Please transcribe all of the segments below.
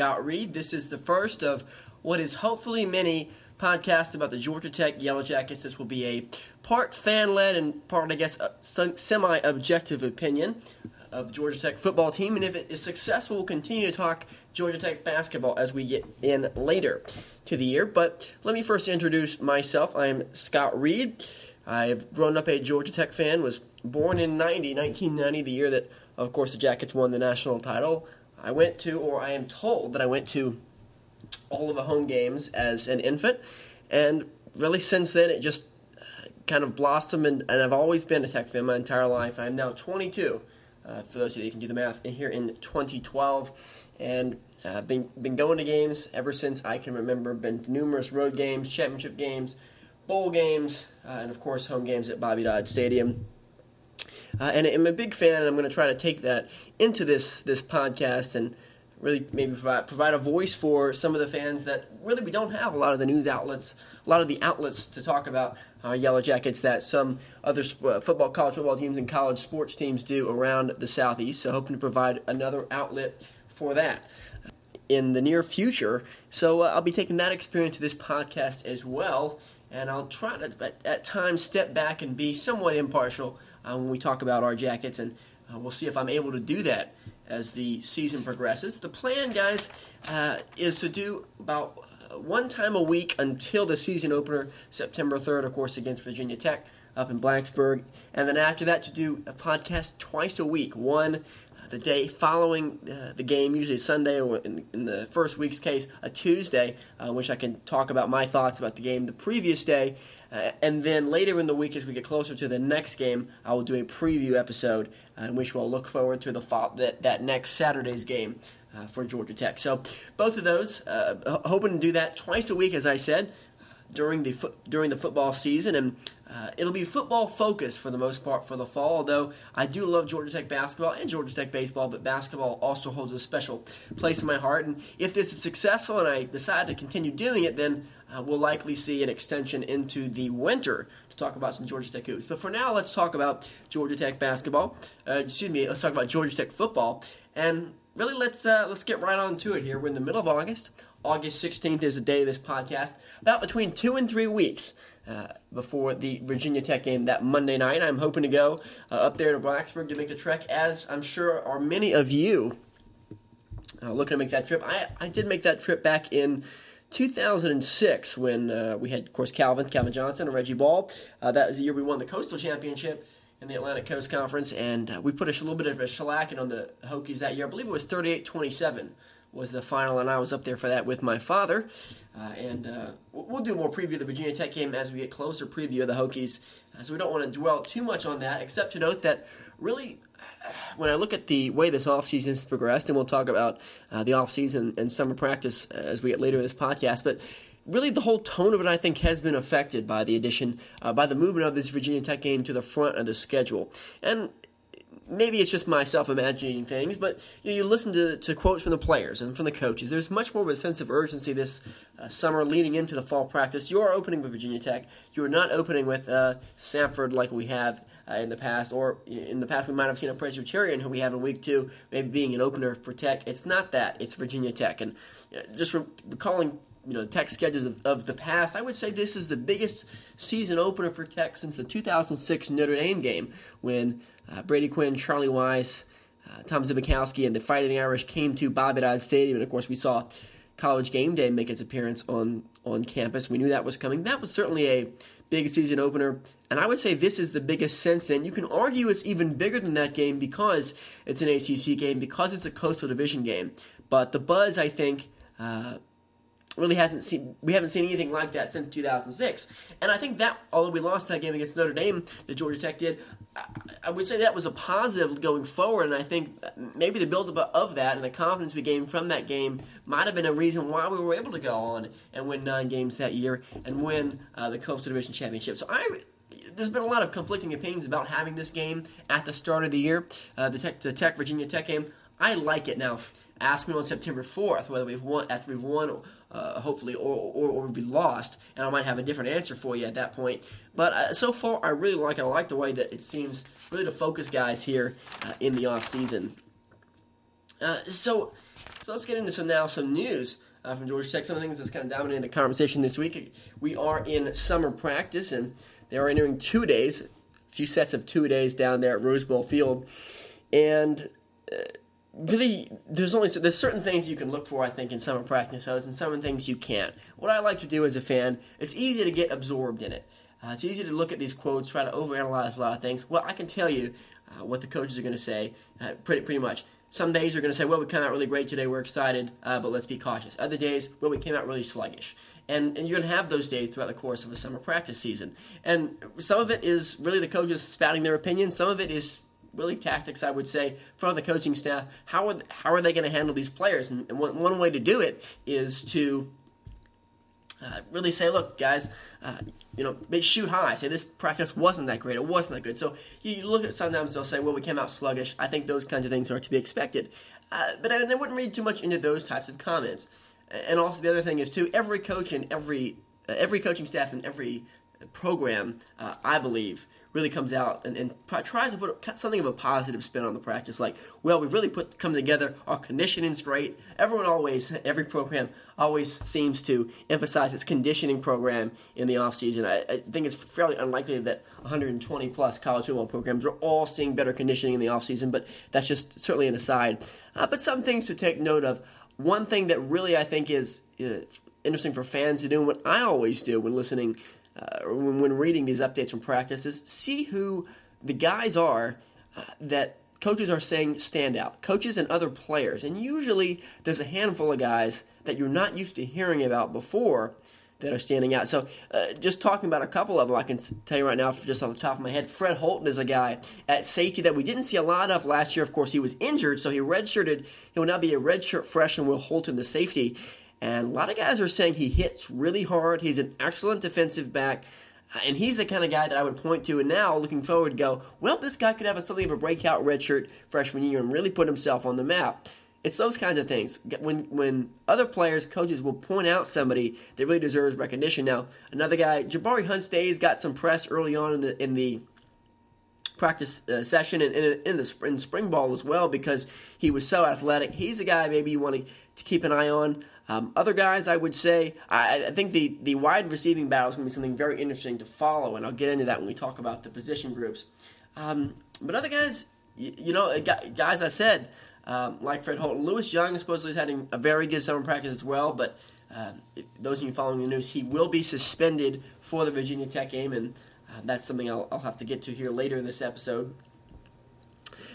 Scott Reed. This is the first of what is hopefully many podcasts about the Georgia Tech Yellow Jackets. This will be a part fan led and part, I guess, uh, semi objective opinion of the Georgia Tech football team. And if it is successful, we'll continue to talk Georgia Tech basketball as we get in later to the year. But let me first introduce myself. I am Scott Reed. I've grown up a Georgia Tech fan, was born in 90, 1990, the year that, of course, the Jackets won the national title. I went to, or I am told that I went to all of the home games as an infant, and really since then it just uh, kind of blossomed, and, and I've always been a Tech fan my entire life. I'm now 22, uh, for those of you that can do the math, here in 2012, and uh, been been going to games ever since I can remember. Been to numerous road games, championship games, bowl games, uh, and of course home games at Bobby Dodd Stadium. Uh, and I'm a big fan, and I'm going to try to take that into this this podcast and really maybe provide provide a voice for some of the fans that really we don't have a lot of the news outlets, a lot of the outlets to talk about uh, Yellow Jackets that some other uh, football, college football teams, and college sports teams do around the Southeast. So hoping to provide another outlet for that in the near future. So uh, I'll be taking that experience to this podcast as well, and I'll try to at, at times step back and be somewhat impartial uh, when we talk about our jackets, and uh, we'll see if I'm able to do that as the season progresses. The plan, guys, uh, is to do about uh, one time a week until the season opener, September 3rd, of course, against Virginia Tech up in Blacksburg. And then after that, to do a podcast twice a week. One the day following uh, the game, usually Sunday, or in, in, the first week's case, a Tuesday, uh, which I can talk about my thoughts about the game the previous day. Uh, and then later in the week, as we get closer to the next game, I will do a preview episode uh, in which we'll look forward to the fall, that, that next Saturday's game uh, for Georgia Tech. So both of those, uh, hoping to do that twice a week, as I said, during the fo- during the football season, and uh, it'll be football focused for the most part for the fall, although I do love Georgia Tech basketball and Georgia Tech baseball, but basketball also holds a special place in my heart. And if this is successful and I decide to continue doing it, then uh, we'll likely see an extension into the winter to talk about some Georgia Tech hoops. But for now, let's talk about Georgia Tech basketball. Uh, excuse me, let's talk about Georgia Tech football. And really, let's uh, let's get right on to it here. We're in the middle of August. August 16th is the day of this podcast. About between two and three weeks uh, before the Virginia Tech game that Monday night. I'm hoping to go uh, up there to Blacksburg to make the trek, as I'm sure are many of you uh, looking to make that trip. I, I did make that trip back in 2006 when uh, we had, of course, Calvin, Calvin Johnson, and Reggie Ball. Uh, that was the year we won the Coastal Championship in the Atlantic Coast Conference, and uh, we put a little bit of a shellacking on the Hokies that year. I believe it was 38 27 was the final, and I was up there for that with my father. Uh, and uh, we'll do more preview of the Virginia Tech game as we get closer, preview of the Hokies. Uh, so we don't want to dwell too much on that, except to note that really, when I look at the way this offseason has progressed, and we'll talk about uh, the offseason and summer practice as we get later in this podcast, but really the whole tone of it, I think, has been affected by the addition, uh, by the movement of this Virginia Tech game to the front of the schedule. And maybe it's just myself imagining things, but you, know, you listen to, to quotes from the players and from the coaches. There's much more of a sense of urgency this uh, summer leading into the fall practice. You are opening with Virginia Tech. You are not opening with uh, Samford like we have uh, in the past, or in the past we might have seen a Presbyterian who we have in week two, maybe being an opener for Tech. It's not that. It's Virginia Tech, and just recalling you know Tech schedules of, of, the past, I would say this is the biggest season opener for Tech since the 2006 Notre Dame game when uh, Brady Quinn, Charlie Weis, uh, Tom Zbikowski, and the Fighting Irish came to Bobby Dodd Stadium, and of course we saw College Game Day make its appearance on on campus. We knew that was coming. That was certainly a big season opener, and I would say this is the biggest since then. You can argue it's even bigger than that game because it's an ACC game, because it's a Coastal Division game. But the buzz, I think. Uh, really hasn't seen we haven't seen anything like that since 2006 and i think that although we lost that game against notre dame that georgia tech did I would say that was a positive going forward, and I think maybe the buildup of that and the confidence we gained from that game might have been a reason why we were able to go on and win nine games that year and win uh, the Coastal Division Championship. So I, there's been a lot of conflicting opinions about having this game at the start of the year, uh, the, tech, the Tech Virginia Tech game. I like it now. Ask me on September 4th whether we've won after we've won uh, hopefully, or, or, or be lost, and I might have a different answer for you at that point. But uh, so far, I really like it. I like the way that it seems really to focus guys here uh, in the off season. Uh, so, so let's get into some now some news uh, from Georgia Tech. Some of the things that's kind of dominating the conversation this week. We are in summer practice, and they are entering two days, a few sets of two days down there at Rose Bowl Field, and. Really there's only there's certain things you can look for I think in summer practice and some things you can't. What I like to do as a fan, it's easy to get absorbed in it. Uh, it's easy to look at these quotes, try to overanalyze a lot of things. Well, I can tell you uh, what the coaches are going to say uh, pretty pretty much. Some days they're going to say, well, we came out really great today, we're excited, uh, but let's be cautious. Other days, well, we came out really sluggish. And, and you're going to have those days throughout the course of a summer practice season. And some of it is really the coaches spouting their opinions. Some of it is really tactics, I would say, from the coaching staff. How are, how are they going to handle these players? And, and one, one way to do it is to uh, really say, look, guys, uh, you know, they shoot high. Say this practice wasn't that great. It wasn't that good. So you, look at sometimes they'll say, well, we came out sluggish. I think those kinds of things are to be expected. Uh, but I, I, wouldn't read too much into those types of comments. And also the other thing is too, every coach and every uh, every coaching staff and every program, uh, I believe, really comes out and, and tries to put something of a positive spin on the practice. Like, well, we've really put come together. Our conditioning's great. Everyone always, every program always seems to emphasize its conditioning program in the off season. I, I think it's fairly unlikely that 120 plus college football programs are all seeing better conditioning in the off season, but that's just certainly an aside. Uh, but some things to take note of. One thing that really I think is uh, interesting for fans to do, and what I always do when listening uh, when, reading these updates from practices, see who the guys are uh, that coaches are saying stand out. Coaches and other players. And usually there's a handful of guys that you're not used to hearing about before that are standing out. So, uh, just talking about a couple of them, I can tell you right now, just off the top of my head, Fred Holton is a guy at safety that we didn't see a lot of last year. Of course, he was injured, so he redshirted. He will now be a redshirt freshman. Will Holton, the safety, and a lot of guys are saying he hits really hard. He's an excellent defensive back. Uh, and he's the kind of guy that I would point to. And now, looking forward, go, well, this guy could have a, something of a breakout redshirt freshman year and really put himself on the map. It's those kinds of things. When when other players, coaches will point out somebody that really deserves recognition. Now, another guy, Jabari Hunt-Days, got some press early on in the in the practice uh, session and in, in, the in spring ball as well because he was so athletic. He's a guy maybe you want to, to keep an eye on. Um, other guys, I would say, I, I, think the, the wide receiving battle is going to be something very interesting to follow, and I'll get into that when we talk about the position groups. Um, but other guys, you, you, know, guys I said, um, like Fred Holton, Lewis Young supposedly is having a very good summer practice as well, but uh, those of you following the news, he will be suspended for the Virginia Tech game, and uh, that's something I'll, I'll have to get to here later in this episode.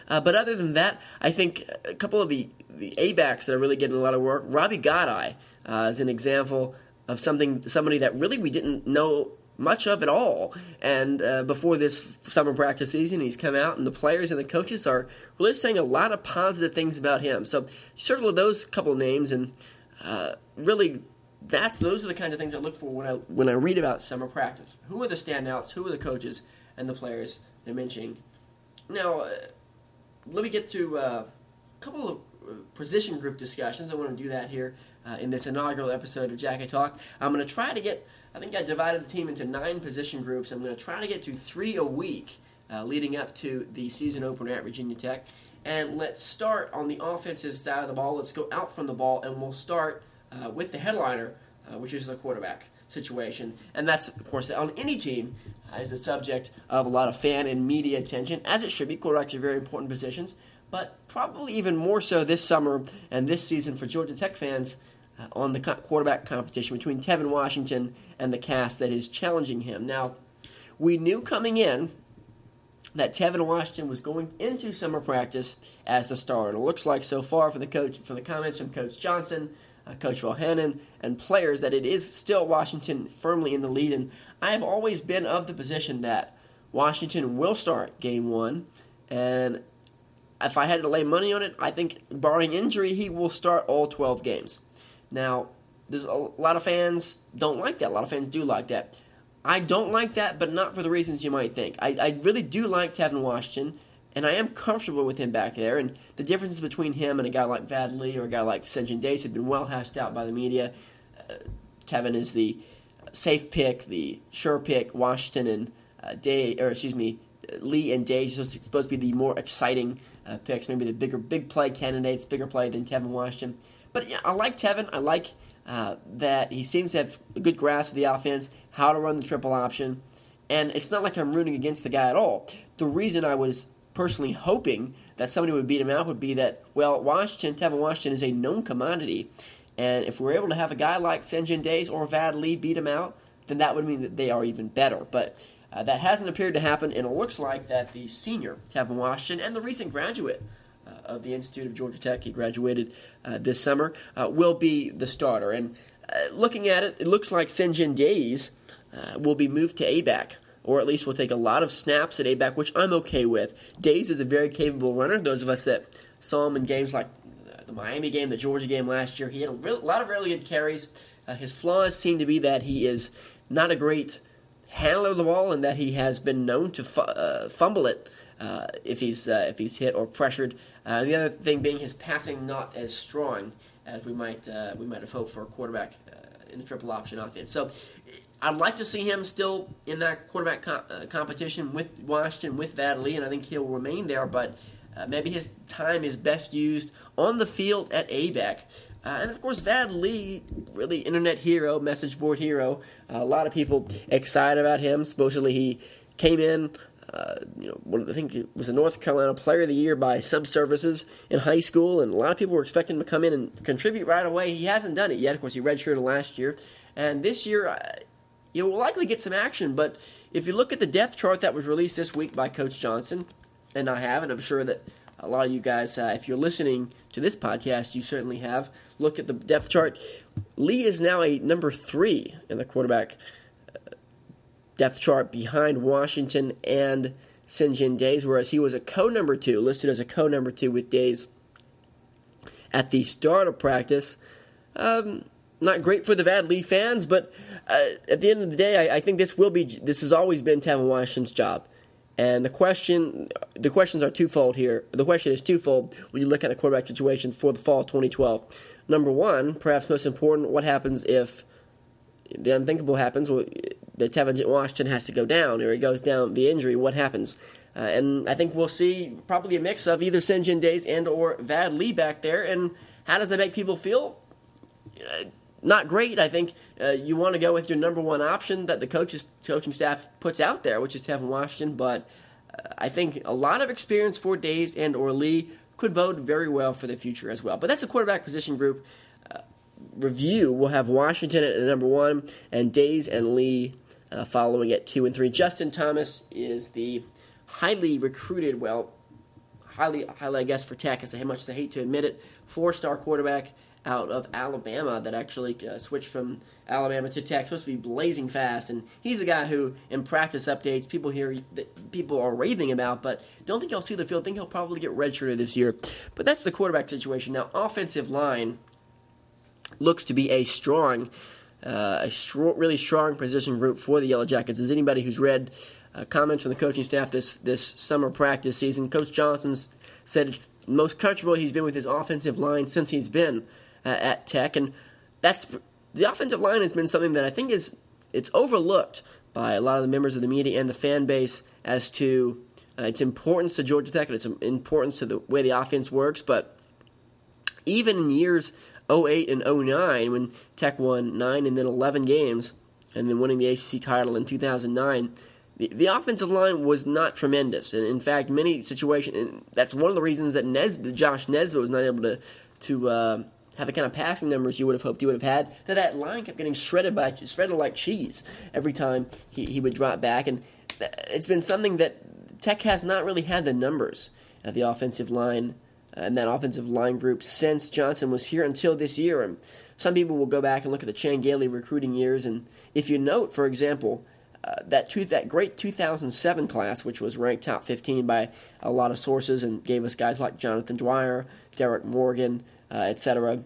Uh, but other than that, I think a couple of the, the A backs that are really getting a lot of work. Robbie Godhigh uh, is an example of something somebody that really we didn't know much of at all. And uh, before this summer practice season, he's come out, and the players and the coaches are really saying a lot of positive things about him. So circle those couple names, and uh, really, that's those are the kinds of things I look for when I when I read about summer practice. Who are the standouts? Who are the coaches and the players they're mentioning? Now uh, let me get to uh, a couple of position group discussions. I want to do that here uh, in this inaugural episode of Jacket Talk. I'm going to try to get, I think I divided the team into nine position groups. I'm going to try to get to three a week uh, leading up to the season opener at Virginia Tech. And let's start on the offensive side of the ball. Let's go out from the ball, and we'll start uh, with the headliner, uh, which is the quarterback situation. And that's, of course, on any team is the subject of a lot of fan and media attention, as it should be. Quarterbacks are very important positions, but probably even more so this summer and this season for Georgia Tech fans uh, on the quarterback competition between Tevin Washington and the cast that is challenging him. Now, we knew coming in that Tevin Washington was going into summer practice as the starter. It looks like so far from the coach, from the comments from Coach Johnson, uh, Coach Bohannon, and players that it is still Washington firmly in the lead. And I have always been of the position that Washington will start game one. And if I had to lay money on it, I think, barring injury, he will start all 12 games. Now, there's a lot of fans don't like that. A lot of fans do like that. I don't like that, but not for the reasons you might think. I, I really do like Tevin Washington and I am comfortable with him back there. And the differences between him and a guy like Vad Lee or a guy like Synjyn Days have been well hashed out by the media. Uh, Tevin is the safe pick, the sure pick. Washington and uh, Day, or excuse me, Lee and Day is supposed to be the more exciting uh, picks, maybe the bigger big play candidates, bigger play than Tevin Washington. But yeah, I like Tevin. I like uh, that he seems to have a good grasp of the offense, how to run the triple option, and it's not like I'm rooting against the guy at all. The reason I was personally hoping that somebody would beat him out would be that, well, Washington, Tevin Washington is a known commodity, and if we're able to have a guy like Synjyn Days or Vad Lee beat him out, then that would mean that they are even better. But uh, that hasn't appeared to happen, and it looks like that the senior, Kevin Washington, and the recent graduate uh, of the Institute of Georgia Tech, he graduated uh, this summer, uh, will be the starter. And uh, looking at it, it looks like Synjyn Days uh, will be moved to A-back or at least will take a lot of snaps at A-back, which I'm okay with. Days is a very capable runner. Those of us that saw him in games like the Miami game, the Georgia game last year, he had a, real, a lot of really good carries. His flaws seem to be that he is not a great handler of the ball, and that he has been known to fu- uh, fumble it uh, if he's uh, if he's hit or pressured. Uh, the other thing being his passing not as strong as we might uh, we might have hoped for a quarterback in the triple option offense. So I'd like to see him still in that quarterback com- uh, competition with Washington, with Vad Lee, and I think he'll remain there. But uh, maybe his time is best used on the field at A-back. Uh, and of course, Vad Lee, really internet hero, message board hero. Uh, a lot of people excited about him. Supposedly, he came in. Uh, you know, one I think it was a North Carolina Player of the Year by Subservices in high school, and a lot of people were expecting him to come in and contribute right away. He hasn't done it yet. Of course, he redshirted last year, and this year uh, you will likely get some action. But if you look at the depth chart that was released this week by Coach Johnson, and I have, and I'm sure that a lot of you guys, uh, if you're listening to this podcast, you certainly have looked at the depth chart. Lee is now a number three in the quarterback uh, depth chart behind Washington and Synjyn Days, whereas he was a co number two, listed as a co number two with Days at the start of practice. Um, not great for the Vad Lee fans, but uh, at the end of the day, I, I, think this will be this has always been Tevin Washington's job. And the question, the questions are twofold here. The question is twofold when you look at the quarterback situation for the fall of 2012. Number one, perhaps most important, what happens if the unthinkable happens? Well, that Tevin Washington has to go down, or he goes down the injury. What happens? Uh, and I think we'll see probably a mix of either Synjyn Days and or Vad Lee back there. And how does that make people feel? Uh, not great. I think uh, you want to go with your number one option that the coaches coaching staff puts out there, which is Tevin Washington. But uh, I think a lot of experience for Days and or Lee could bode very well for the future as well. But that's a quarterback position group uh, review. We'll have Washington at number one and Days and Lee uh, following at two and three. Justin Thomas is the highly recruited, well, highly, highly I guess for Tech, as much as I hate to admit it, four-star quarterback out of Alabama that actually uh, switched from Alabama to Tech. Supposed to be blazing fast, and he's a guy who, in practice updates, people that people are raving about, but don't think he'll see the field. Think he'll probably get redshirted this year. But that's the quarterback situation. Now, offensive line looks to be a strong, uh, a really strong position group for the Yellow Jackets. As anybody who's read uh, comments from the coaching staff this this summer practice season, Coach Johnson's said it's most comfortable he's been with his offensive line since he's been uh, at Tech, and that's the offensive line has been something that I think is it's overlooked by a lot of the members of the media and the fan base as to uh, its importance to Georgia Tech and its importance to the way the offense works. But even in years 08 and 09, when Tech won 9 and then 11 games, and then winning the ACC title in 2009, the, the offensive line was not tremendous. And in fact, many situations, that's one of the reasons that Josh Nesbitt was not able to, to uh, have the kind of passing numbers you would have hoped he would have had. That that line kept getting shredded by shredded like cheese every time he, he would drop back, and it's been something that Tech has not really had the numbers at the offensive line uh, and that offensive line group since Johnson was here until this year. And some people will go back and look at the Chan Gailey recruiting years, and if you note, for example. Uh, that two, that great 2007 class, which was ranked top 15 by a lot of sources, and gave us guys like Jonathan Dwyer, Derrick Morgan, uh, etc.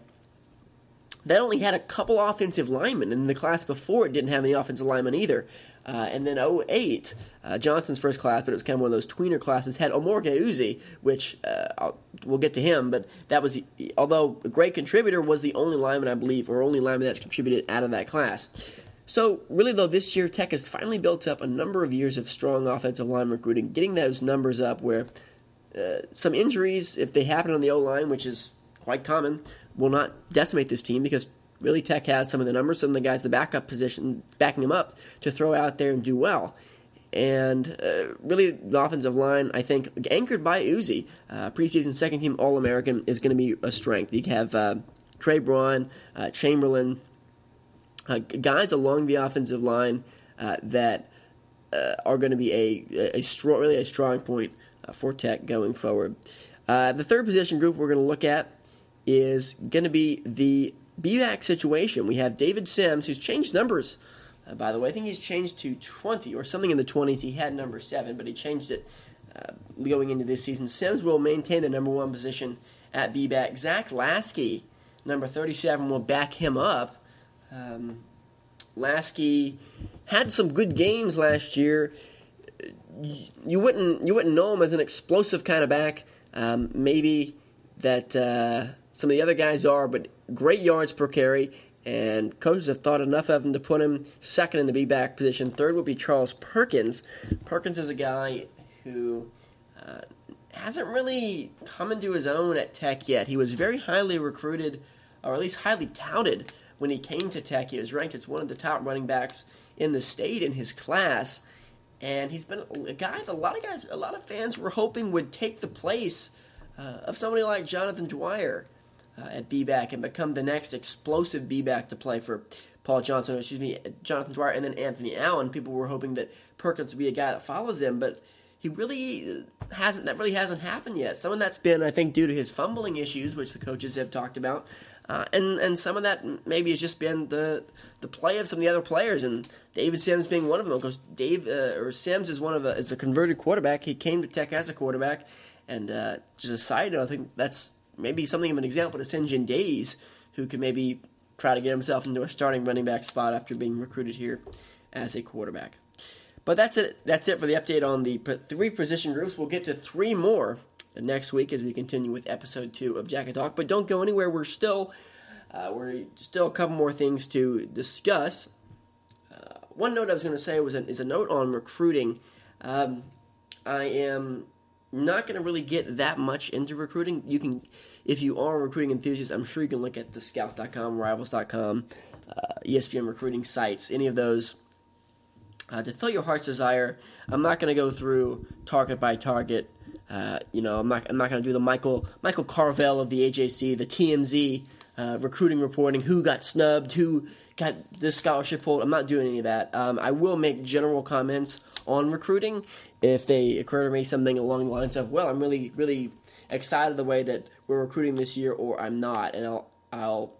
That only had a couple offensive linemen, and the class before it didn't have any offensive linemen either. Uh, and then 08, uh, Johnson's first class, but it was kind of one of those tweener classes, had Omoregie Uzzi, which uh, we'll get to him, but that was, although a great contributor, was the only lineman, I believe, or only lineman that's contributed out of that class. So, really, though, this year Tech has finally built up a number of years of strong offensive line recruiting, getting those numbers up where uh, some injuries, if they happen on the O line, which is quite common, will not decimate this team because really Tech has some of the numbers, some of the guys, the backup position, backing them up to throw out there and do well. And uh, really, the offensive line, I think, anchored by Uzzi, uh, preseason second team All American, is going to be a strength. You have uh, Trey Braun, uh, Chamberlain, uh, guys along the offensive line uh, that are going to be a, a strong, really a strong point for Tech going forward. the third position group we're going to look at is going to be the B-back situation. We have David Sims, who's changed numbers uh, by the way, I think he's changed to 20 or something in the 20s. He had number 7, but he changed it uh, going into this season. Sims will maintain the number 1 position at B back. Zach Laskey, number 37, will back him up. Um, Laskey had some good games last year. You wouldn't you wouldn't know him as an explosive kind of back. Um, maybe that uh, some of the other guys are, but great yards per carry and coaches have thought enough of him to put him second in the B back position. Third would be Charles Perkins. Perkins is a guy who uh, hasn't really come into his own at Tech yet. He was very highly recruited, or at least highly touted, when he came to Tech. He was ranked as one of the top running backs in the state in his class, and he's been a guy that a lot of guys, a lot of fans were hoping would take the place uh, of somebody like Jonathan Dwyer uh, at B-back and become the next explosive B-back to play for Paul Johnson, excuse me, Jonathan Dwyer, and then Anthony Allen. People were hoping that Perkins would be a guy that follows him, but he really hasn't. That really hasn't happened yet. Some of that's been, I think, due to his fumbling issues, which the coaches have talked about, uh, and and some of that maybe has just been the the play of some of the other players, and David Sims being one of them. Because Dave uh, or Sims is one of a, is a converted quarterback. He came to Tech as a quarterback, and uh, just a side note, I think that's maybe something of an example to Synjyn Days, who could maybe try to get himself into a starting running back spot after being recruited here as a quarterback. But that's it. That's it for the update on the three position groups. We'll get to three more next week as we continue with episode two of Jacket Talk. But don't go anywhere. We're still uh, we're still a couple more things to discuss. Uh, one note I was going to say was a, is a note on recruiting. Um, I am not going to really get that much into recruiting. You can if you are a recruiting enthusiast, I'm sure you can look at the scout.com, rivals.com, uh, ESPN recruiting sites, any of those. Uh, to fill your heart's desire, I'm not going to go through target by target. Uh, you know, I'm not. I'm not going to do the Michael Michael Carvell of the AJC, the TMZ uh, recruiting reporting, who got snubbed, who got this scholarship pulled. I'm not doing any of that. Um, I will make general comments on recruiting if they occur to me something along the lines of, well, I'm really, really excited the way that we're recruiting this year, or I'm not, and I'll I'll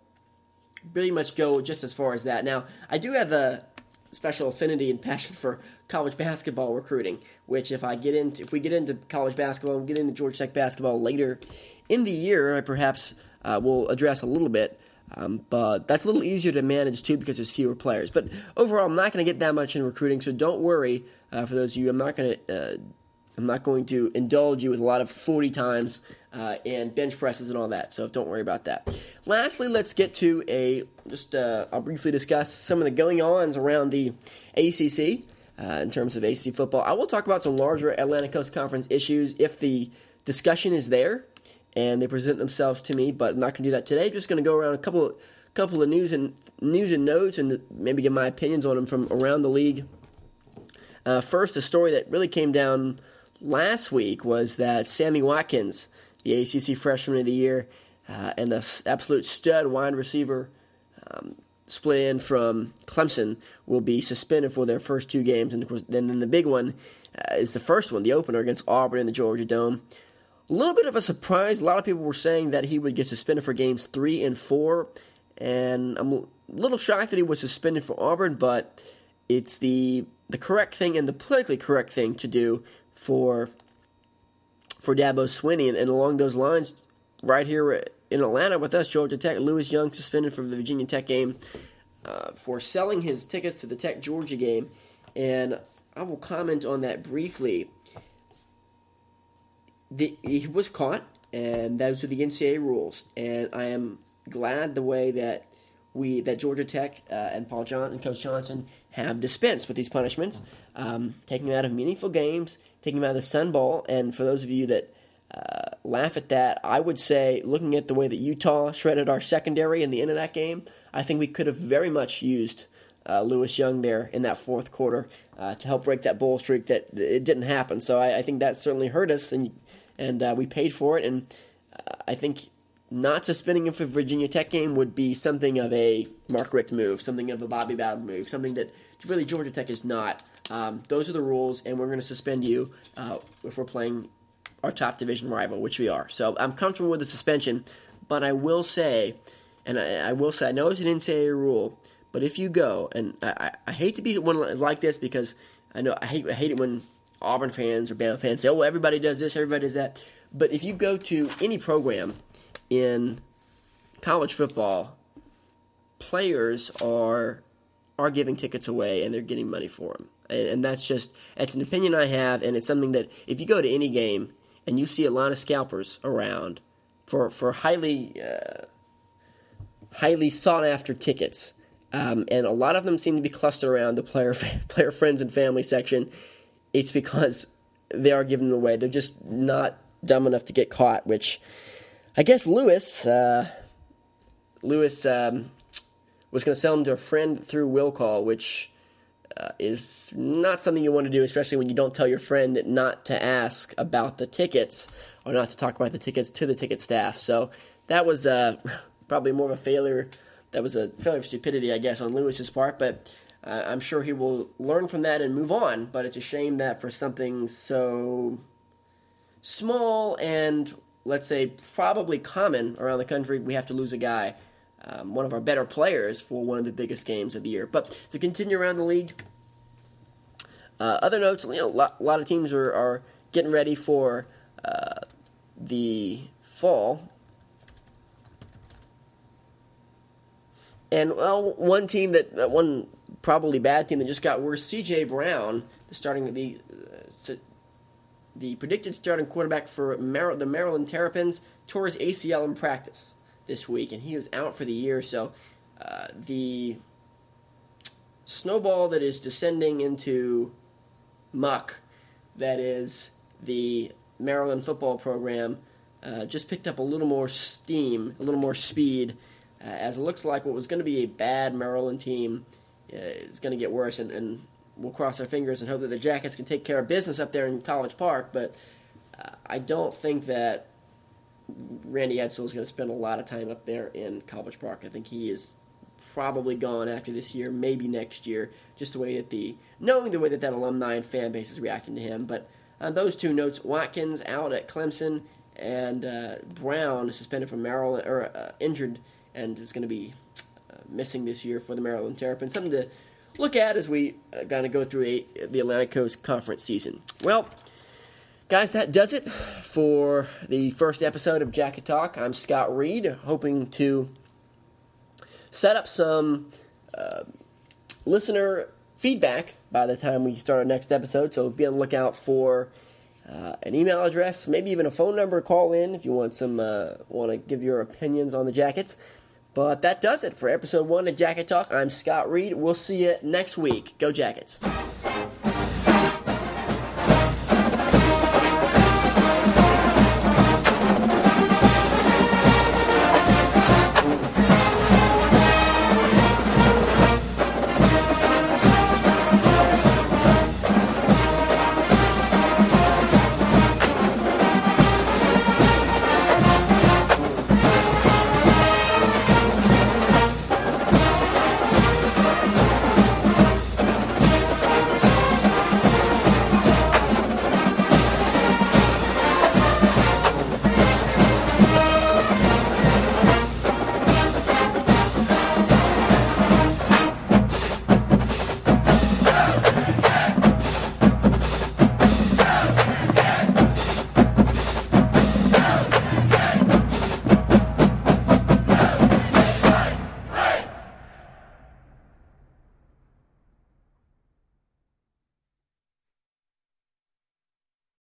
pretty much go just as far as that. Now, I do have a special affinity and passion for college basketball recruiting, which if I get into if we get into college basketball and get into Georgia Tech basketball later in the year, I perhaps uh, will address a little bit. Um, but that's a little easier to manage too because there's fewer players. But overall, I'm not going to get that much in recruiting, so don't worry. Uh, for those of you, I'm not going to uh, I'm not going to indulge you with a lot of 40 times uh, and bench presses and all that, so don't worry about that. Lastly, let's get to a just uh, I'll briefly discuss some of the going ons around the ACC uh, in terms of ACC football. I will talk about some larger Atlantic Coast Conference issues if the discussion is there and they present themselves to me, but I'm not going to do that today. I'm just going to go around a couple couple of news and news and notes and maybe give my opinions on them from around the league. Uh, first, a story that really came down last week was that Sammy Watkins, the ACC Freshman of the Year, uh, and the absolute stud wide receiver um, split in from Clemson, will be suspended for their first two games. And, of course, then, then the big one uh, is the first one, the opener against Auburn in the Georgia Dome. A little bit of a surprise. A lot of people were saying that he would get suspended for games three and four, and I'm a little shocked that he was suspended for Auburn, but it's the the correct thing and the politically correct thing to do for for Dabo Swinney. And, and, along those lines, right here in Atlanta with us, Georgia Tech, Lewis Young suspended from the Virginia Tech game uh, for selling his tickets to the Tech Georgia game. And I will comment on that briefly. The, he was caught, and those are the NCAA rules. And I am glad the way that we that Georgia Tech uh, and Paul Johnson, and Coach Johnson, have dispensed with these punishments, um, taking them out of meaningful games, taking them out of the Sun Bowl. And for those of you that uh, laugh at that. I would say, looking at the way that Utah shredded our secondary in the end of that game, I think we could have very much used uh, Lewis Young there in that fourth quarter uh, to help break that bull streak. That it didn't happen, so I, I think that certainly hurt us, and and uh, we paid for it. And uh, I think not suspending him for Virginia Tech game would be something of a Mark Richt move, something of a Bobby Bowden move, something that really Georgia Tech is not. Um, those are the rules, and we're going to suspend you uh, if we're playing our top division rival, which we are. So I'm comfortable with the suspension, but I will say, and I, I will say, I know it's an NCAA rule, but if you go, and I, I hate to be one like this because I know I hate, I hate it when Auburn fans or Bama fans say, "Oh, everybody does this, everybody does that." But if you go to any program in college football, players are are giving tickets away and they're getting money for them. And, and that's just it's an opinion I have, and it's something that if you go to any game and you see a lot of scalpers around for for highly uh, highly sought after tickets, um, and a lot of them seem to be clustered around the player player friends and family section. It's because they are giving them away. They're just not dumb enough to get caught. Which I guess Lewis uh, Lewis um, was going to sell them to a friend through will call, which uh, is not something you want to do, especially when you don't tell your friend not to ask about the tickets or not to talk about the tickets to the ticket staff. So that was uh, probably more of a failure. That was a failure of stupidity, I guess, on Lewis's part. But uh, I'm sure he will learn from that and move on. But it's a shame that for something so small and let's say probably common around the country, we have to lose a guy um, one of our better players for one of the biggest games of the year. But to continue around the league, uh, other notes, you know, a lot, lot, of teams are, are getting ready for uh, the fall. And well, one team that uh, one probably bad team that just got worse, C.J. Brown, the starting the uh, the predicted starting quarterback for Mar- the Maryland Terrapins, tore his ACL in practice this week, and he was out for the year. So uh, the snowball that is descending into muck, that is the Maryland football program, uh, just picked up a little more steam, a little more speed, uh, as it looks like what was going to be a bad Maryland team is going to get worse, and, and, we'll cross our fingers and hope that the Jackets can take care of business up there in College Park. But uh, I don't think that Randy Edsall is going to spend a lot of time up there in College Park. I think he is probably gone after this year, maybe next year. Just the way that the knowing the way that that alumni and fan base is reacting to him. But on those two notes, Watkins out at Clemson and uh, Brown suspended from Maryland or uh, injured and is going to be uh, missing this year for the Maryland Terrapins. Something to look at as we uh, kind of go through a, the Atlantic Coast Conference season. Well. Guys, that does it for the first episode of Jacket Talk. I'm Scott Reed, hoping to set up some uh, listener feedback by the time we start our next episode. So be on the lookout for uh, an email address, maybe even a phone number call in if you want some uh, want to give your opinions on the jackets. But that does it for episode one of Jacket Talk. I'm Scott Reed. We'll see you next week. Go Jackets.